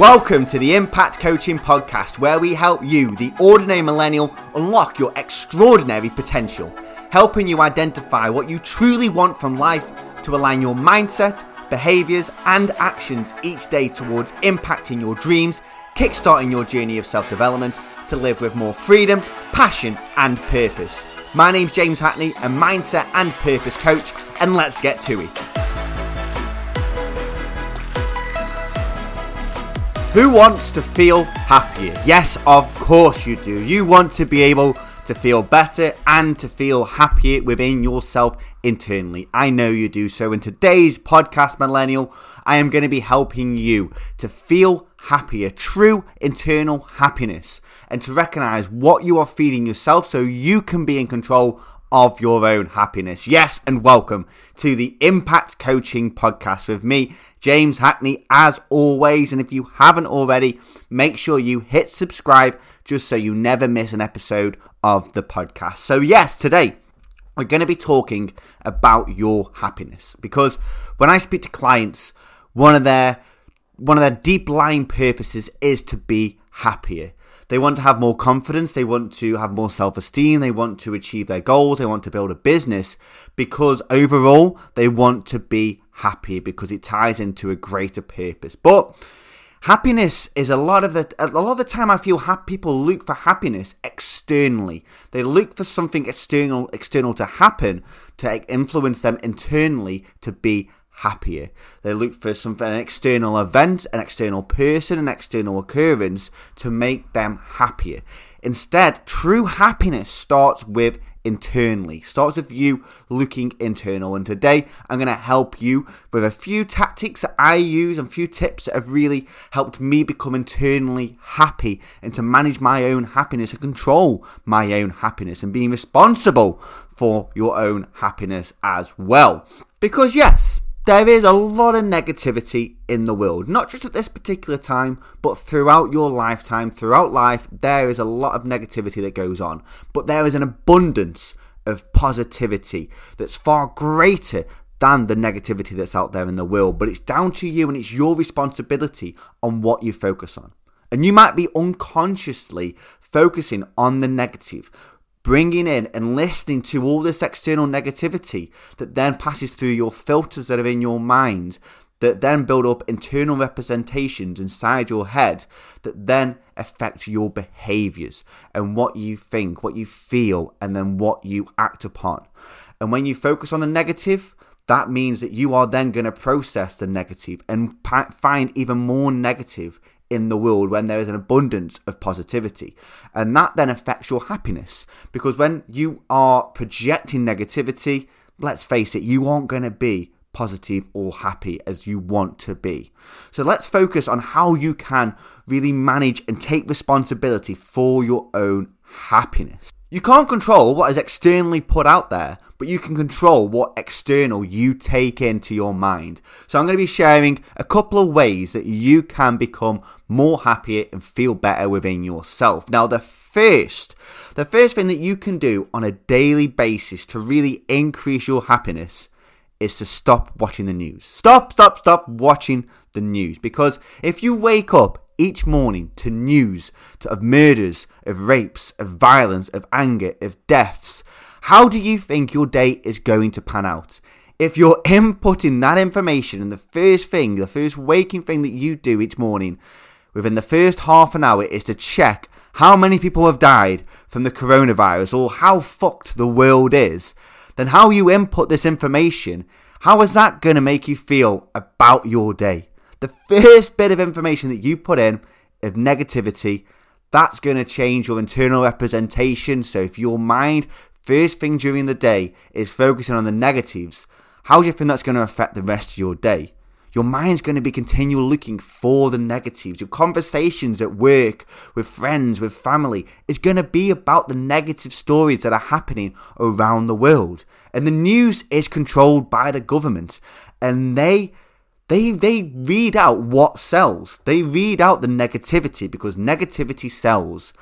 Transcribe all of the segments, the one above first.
Welcome to the Impact Coaching Podcast, where we help you, the ordinary millennial, unlock your extraordinary potential, helping you identify what you truly want from life to align your mindset, behaviors, and actions each day towards impacting your dreams, kickstarting your journey of self development to live with more freedom, passion, and purpose. My name's James Hackney, a mindset and purpose coach, and let's get to it. Who wants to feel happier? Yes, of course you do. You want to be able to feel better and to feel happier within yourself internally. I know you do. So, in today's podcast, Millennial, I am going to be helping you to feel happier, true internal happiness, and to recognize what you are feeding yourself so you can be in control of your own happiness. Yes, and welcome to the Impact Coaching Podcast with me, James Hackney, as always. And if you haven't already, make sure you hit subscribe just so you never miss an episode of the podcast. So, yes, today we're going to be talking about your happiness because when I speak to clients, one of their one of their deep lying purposes is to be happier. They want to have more confidence, they want to have more self esteem, they want to achieve their goals, they want to build a business because overall they want to be happy because it ties into a greater purpose. But happiness is a lot of the a lot of the time I feel happy, people look for happiness externally. They look for something external external to happen to influence them internally to be happier. They look for something an external event, an external person, an external occurrence to make them happier. Instead, true happiness starts with internally. Starts with you looking internal. And today I'm going to help you with a few tactics that I use and few tips that have really helped me become internally happy and to manage my own happiness and control my own happiness and being responsible for your own happiness as well. Because yes, there is a lot of negativity in the world, not just at this particular time, but throughout your lifetime, throughout life, there is a lot of negativity that goes on. But there is an abundance of positivity that's far greater than the negativity that's out there in the world. But it's down to you and it's your responsibility on what you focus on. And you might be unconsciously focusing on the negative, bringing in and listening to all this external negativity that then passes through your filters that are in your mind that then build up internal representations inside your head that then affect your behaviors and what you think, what you feel, and then what you act upon. And when you focus on the negative, that means that you are then going to process the negative and find even more negative in the world when there is an abundance of positivity. And that then affects your happiness because when you are projecting negativity, let's face it, you aren't going to be positive or happy as you want to be. So let's focus on how you can really manage and take responsibility for your own happiness. You can't control what is externally put out there, but you can control what external you take into your mind. So I'm going to be sharing a couple of ways that you can become more happier and feel better within yourself. Now, the first, the first thing that you can do on a daily basis to really increase your happiness is to stop watching the news. Stop, stop, stop watching the news because if you wake up each morning to news of murders, of rapes, of violence, of anger, of deaths, how do you think your day is going to pan out? If you're inputting that information and the first thing, the first waking thing that you do each morning within the first half an hour is to check how many people have died from the coronavirus or how fucked the world is, then how you input this information, how is that going to make you feel about your day? The first bit of information that you put in of negativity, that's going to change your internal representation. So if your mind, first thing during the day, is focusing on the negatives, how do you think that's going to affect the rest of your day? Your mind's going to be continually looking for the negatives. Your conversations at work, with friends, with family, is going to be about the negative stories that are happening around the world. And the news is controlled by the government. And they they they read out what sells. They read out the negativity because negativity sells.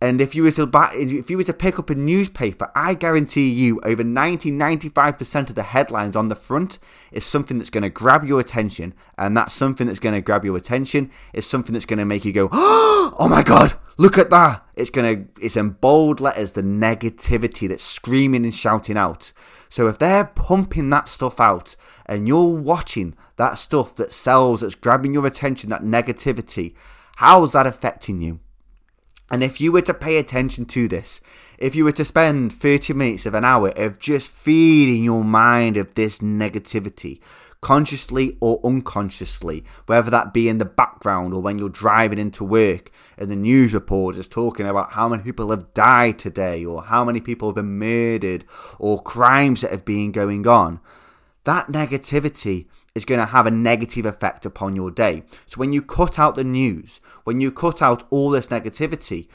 And if you were to buy, if you were to pick up a newspaper, I guarantee you over 90 95% of the headlines on the front is something that's going to grab your attention, and that's something that's going to grab your attention is something that's going to make you go, "Oh my god, look at that." It's going to it's in bold letters the negativity that's screaming and shouting out. So if they're pumping that stuff out and you're watching that stuff that sells that's grabbing your attention, that negativity, how's that affecting you? And if you were to pay attention to this, if you were to spend 30 minutes of an hour of just feeding your mind of this negativity, consciously or unconsciously, whether that be in the background or when you're driving into work and the news report is talking about how many people have died today or how many people have been murdered or crimes that have been going on, that negativity is going to have a negative effect upon your day. So when you cut out the news, when you cut out all this negativity,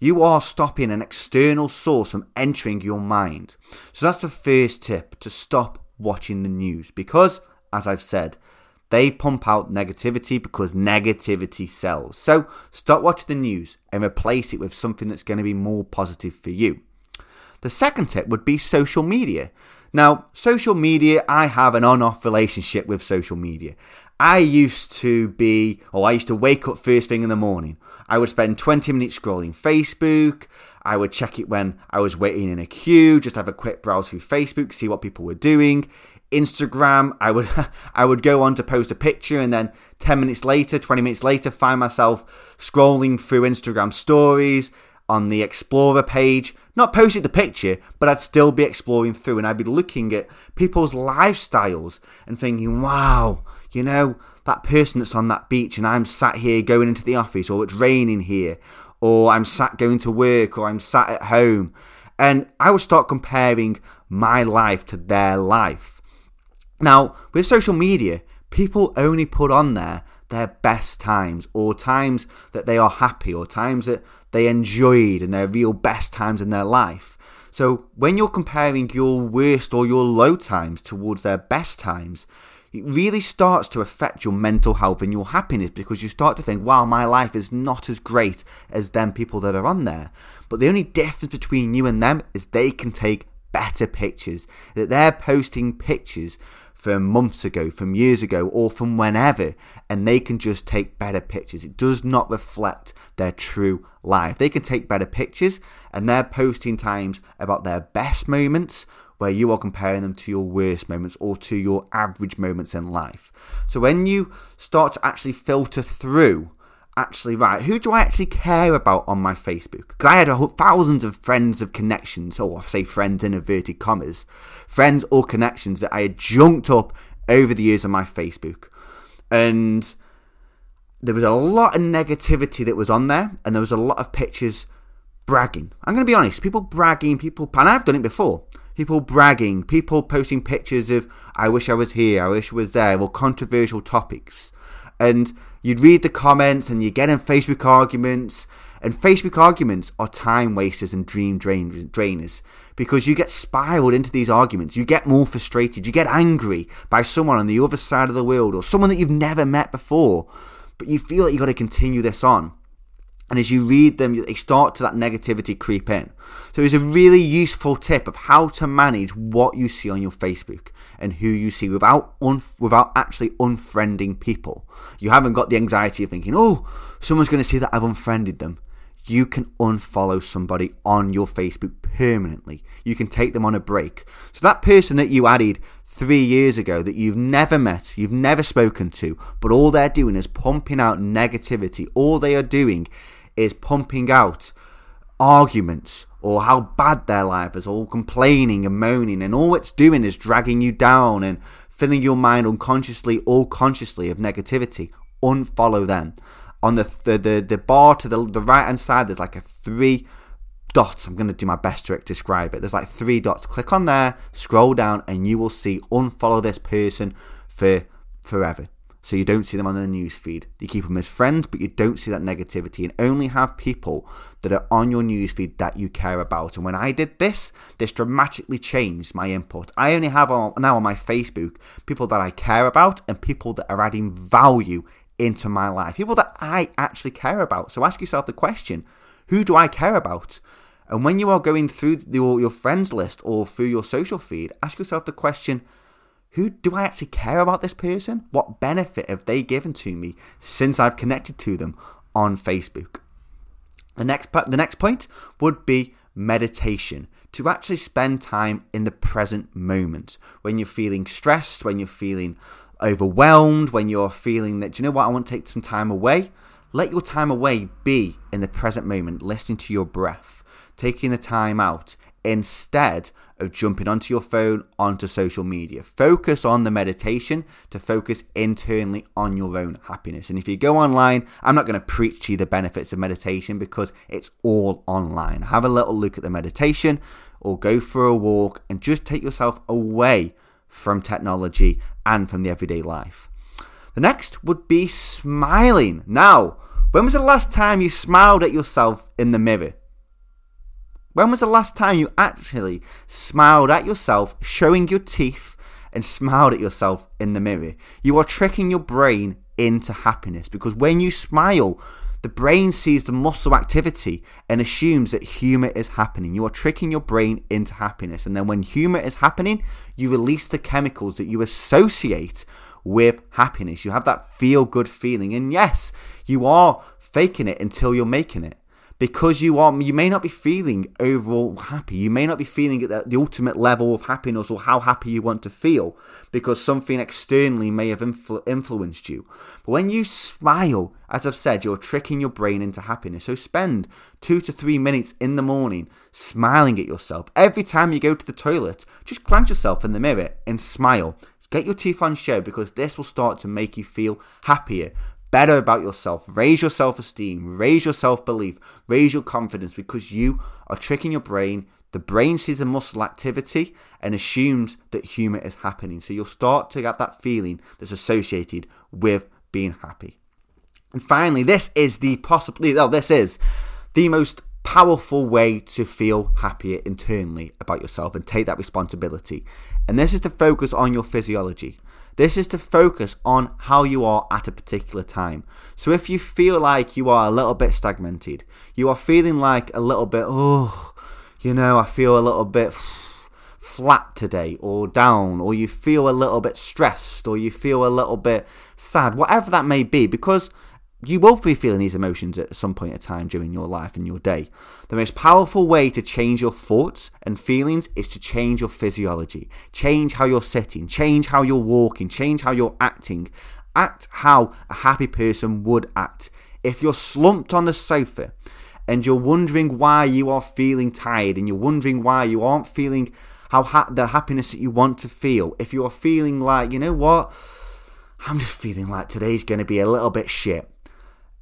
you are stopping an external source from entering your mind. So that's the first tip to stop watching the news because, as I've said, they pump out negativity because negativity sells. So stop watching the news and replace it with something that's going to be more positive for you. The second tip would be social media. Now, social media, I have an on off relationship with social media. I used to be, or I used to wake up first thing in the morning. I would spend 20 minutes scrolling Facebook. I would check it when I was waiting in a queue, just have a quick browse through Facebook, see what people were doing. Instagram, I would I would go on to post a picture and then 10 minutes later, 20 minutes later find myself scrolling through Instagram stories on the Explorer page not posting the picture, but I'd still be exploring through and I'd be looking at people's lifestyles and thinking, wow, you know, that person that's on that beach and I'm sat here going into the office or it's raining here or I'm sat going to work or I'm sat at home. And I would start comparing my life to their life. Now, with social media, people only put on there their best times or times that they are happy or times that they enjoyed and their real best times in their life. So when you're comparing your worst or your low times towards their best times, it really starts to affect your mental health and your happiness because you start to think, wow, my life is not as great as them people that are on there. But the only difference between you and them is they can take better pictures, that they're posting pictures from months ago, from years ago, or from whenever, and they can just take better pictures. It does not reflect their true life. They can take better pictures, and they're posting times about their best moments where you are comparing them to your worst moments or to your average moments in life. So when you start to actually filter through actually right who do i actually care about on my facebook? Because i had a, thousands of friends of connections or say friends in inverted commas friends or connections that i had junked up over the years on my facebook. And there was a lot of negativity that was on there and there was a lot of pictures bragging. I'm going to be honest people bragging people and i've done it before. People bragging people posting pictures of i wish i was here i wish i was there or controversial topics. And you'd read the comments and you get in Facebook arguments. And Facebook arguments are time wasters and dream drain- drainers because you get spiraled into these arguments. You get more frustrated. You get angry by someone on the other side of the world or someone that you've never met before. But you feel like you've got to continue this on. And as you read them, they start to that negativity creep in. So it's a really useful tip of how to manage what you see on your Facebook and who you see without without actually unfriending people. You haven't got the anxiety of thinking, oh, someone's going to see that I've unfriended them. You can unfollow somebody on your Facebook permanently. You can take them on a break. So that person that you added three years ago that you've never met, you've never spoken to, but all they're doing is pumping out negativity. All they are doing is pumping out arguments or how bad their life is, all complaining and moaning, and all it's doing is dragging you down and filling your mind unconsciously or consciously of negativity. Unfollow them. On the the, the, the bar to the, the right hand side, there's like a three dots. I'm going to do my best to describe it. There's like three dots. Click on there, scroll down, and you will see unfollow this person for forever so you don't see them on the news feed. You keep them as friends, but you don't see that negativity and only have people that are on your news feed that you care about. And when I did this, this dramatically changed my input. I only have on, now on my Facebook people that I care about and people that are adding value into my life, people that I actually care about. So ask yourself the question Who do I care about? And when you are going through your friends list or through your social feed, ask yourself the question who do I actually care about this person? What benefit have they given to me since I've connected to them on Facebook? The next, part, the next point would be meditation to actually spend time in the present moment when you're feeling stressed, when you're feeling overwhelmed, when you're feeling that, do you know what, I want to take some time away. Let your time away be in the present moment, listening to your breath, taking the time out instead of jumping onto your phone, onto social media. Focus on the meditation to focus internally on your own happiness. And if you go online, I'm not going to preach to you the benefits of meditation because it's all online. Have a little look at the meditation or go for a walk and just take yourself away from technology and from the everyday life. The next would be smiling. Now, when was the last time you smiled at yourself in the mirror? When was the last time you actually smiled at yourself, showing your teeth, and smiled at yourself in the mirror? You are tricking your brain into happiness because when you smile, the brain sees the muscle activity and assumes that humor is happening. You are tricking your brain into happiness. And then when humor is happening, you release the chemicals that you associate with happiness. You have that feel good feeling. And yes, you are faking it until you're making it because you are you may not be feeling overall happy. You may not be feeling at the, the, ultimate level of happiness or how happy you want to feel because something externally may have influ- influenced you. But when you smile as i've said you're tricking your brain into happiness. So spend two to three minutes in the morning smiling at yourself. Every time you go to the toilet just glance yourself in the mirror and smile. Get your teeth on show because this will start to make you feel happier, better about yourself, raise your self esteem, raise your self belief, raise your confidence because you are tricking your brain. The brain sees the muscle activity and assumes that humor is happening. So you'll start to get that feeling that's associated with being happy. And finally, this is the possibly, oh, this is the most powerful way to feel happier internally about yourself and take that responsibility. And this is to focus on your physiology. This is to focus on how you are at a particular time. So if you feel like you are a little bit stagnated, you are feeling like a little bit, oh, you know, I feel a little bit flat today or down, or you feel a little bit stressed, or you feel a little bit sad, whatever that may be, because you will be feeling these emotions at some point in time during your life and your day. The most powerful way to change your thoughts and feelings is to change your physiology. Change how you're sitting, change how you're walking, change how you're acting. Act how a happy person would act. If you're slumped on the sofa and you're wondering why you are feeling tired and you're wondering why you aren't feeling how ha- the happiness that you want to feel, if you are feeling like, you know what, I'm just feeling like today's going to be a little bit shit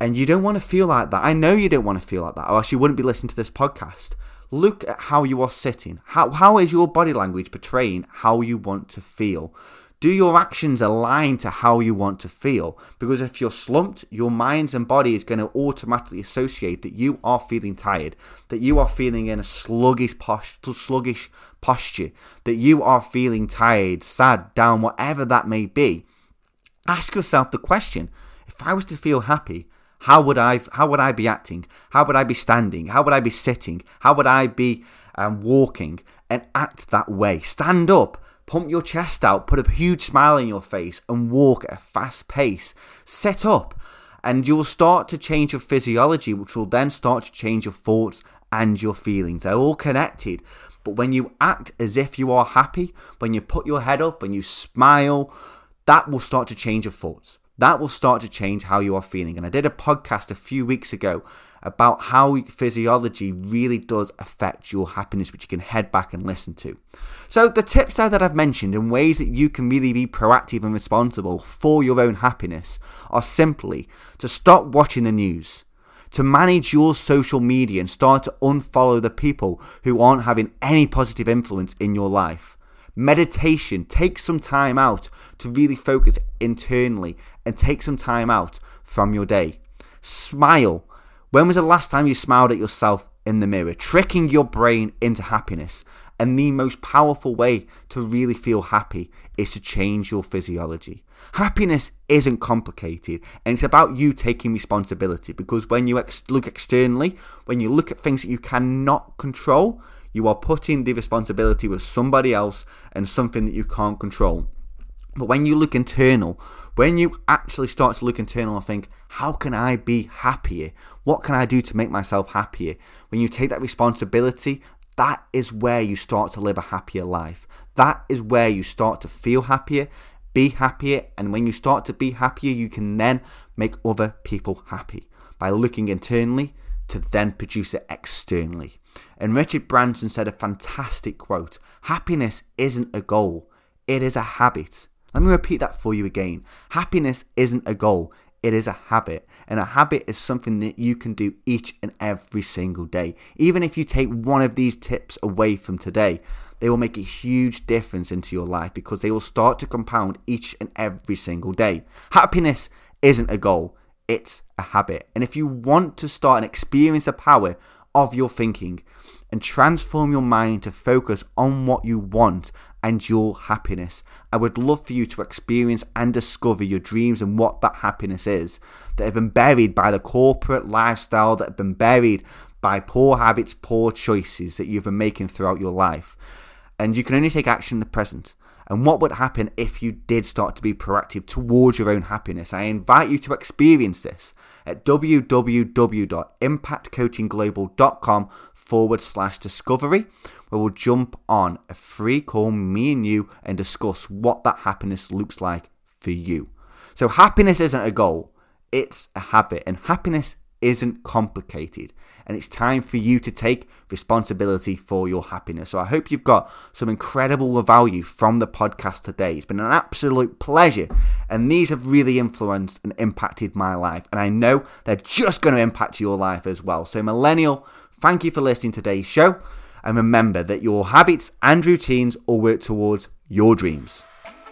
and you don't want to feel like that. I know you don't want to feel like that, or else you wouldn't be listening to this podcast. Look at how you are sitting. How, how is your body language portraying how you want to feel? Do your actions align to how you want to feel? Because if you're slumped, your mind and body is going to automatically associate that you are feeling tired, that you are feeling in a sluggish, sluggish posture, that you are feeling tired, sad, down, whatever that may be. Ask yourself the question if I was to feel happy, how would I how would I be acting? How would I be standing? How would I be sitting? How would I be um, walking? And act that way. Stand up, pump your chest out, put a huge smile on your face, and walk at a fast pace. Sit up, and you'll start to change your physiology, which will then start to change your thoughts and your feelings. They're all connected. But when you act as if you are happy, when you put your head up, when you smile, that will start to change your thoughts that will start to change how you are feeling. And I did a podcast a few weeks ago about how physiology really does affect your happiness, which you can head back and listen to. So, the tips there that I've mentioned and ways that you can really be proactive and responsible for your own happiness are simply to stop watching the news, to manage your social media and start to unfollow the people who aren't having any positive influence in your life. Meditation, take some time out to really focus internally and take some time out from your day. Smile. When was the last time you smiled at yourself in the mirror? Tricking your brain into happiness. And the most powerful way to really feel happy is to change your physiology. Happiness isn't complicated and it's about you taking responsibility because when you ex- look externally, when you look at things that you cannot control, you are putting the responsibility with somebody else and something that you can't control. But when you look internal, when you actually start to look internal and think, how can I be happier? What can I do to make myself happier? When you take that responsibility, that is where you start to live a happier life. That is where you start to feel happier, be happier, and when you start to be happier, you can then make other people happy by looking internally to then produce it externally. And Richard Branson said a fantastic quote Happiness isn't a goal, it is a habit. Let me repeat that for you again. Happiness isn't a goal, it is a habit. And a habit is something that you can do each and every single day. Even if you take one of these tips away from today, they will make a huge difference into your life because they will start to compound each and every single day. Happiness isn't a goal, it's a habit. And if you want to start and experience the power of your thinking and transform your mind to focus on what you want and your happiness. I would love for you to experience and discover your dreams and what that happiness is that have been buried by the corporate lifestyle, that have been buried by poor habits, poor choices that you've been making throughout your life. And you can only take action in the present. And what would happen if you did start to be proactive towards your own happiness? I invite you to experience this at www.impactcoachingglobal.com forward slash discovery, where we'll jump on a free call, me and you, and discuss what that happiness looks like for you. So, happiness isn't a goal, it's a habit, and happiness isn't complicated. And it's time for you to take responsibility for your happiness. So I hope you've got some incredible value from the podcast today. It's been an absolute pleasure. And these have really influenced and impacted my life. And I know they're just going to impact your life as well. So, Millennial, thank you for listening to today's show. And remember that your habits and routines all work towards your dreams.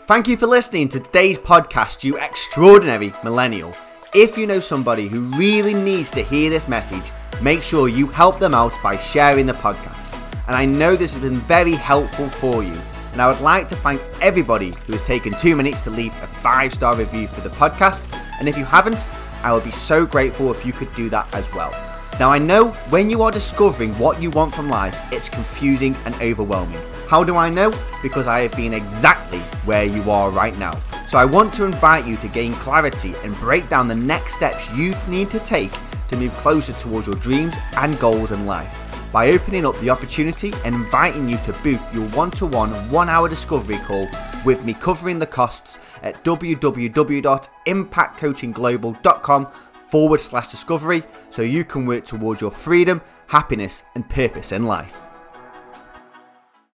Thank you for listening to today's podcast, you extraordinary millennial. If you know somebody who really needs to hear this message, make sure you help them out by sharing the podcast. And I know this has been very helpful for you. And I would like to thank everybody who has taken two minutes to leave a five star review for the podcast. And if you haven't, I would be so grateful if you could do that as well. Now, I know when you are discovering what you want from life, it's confusing and overwhelming. How do I know? Because I have been exactly where you are right now. So I want to invite you to gain clarity and break down the next steps you need to take to move closer towards your dreams and goals in life by opening up the opportunity and inviting you to book your one to one one hour discovery call with me covering the costs at www.impactcoachingglobal.com forward slash discovery so you can work towards your freedom, happiness, and purpose in life.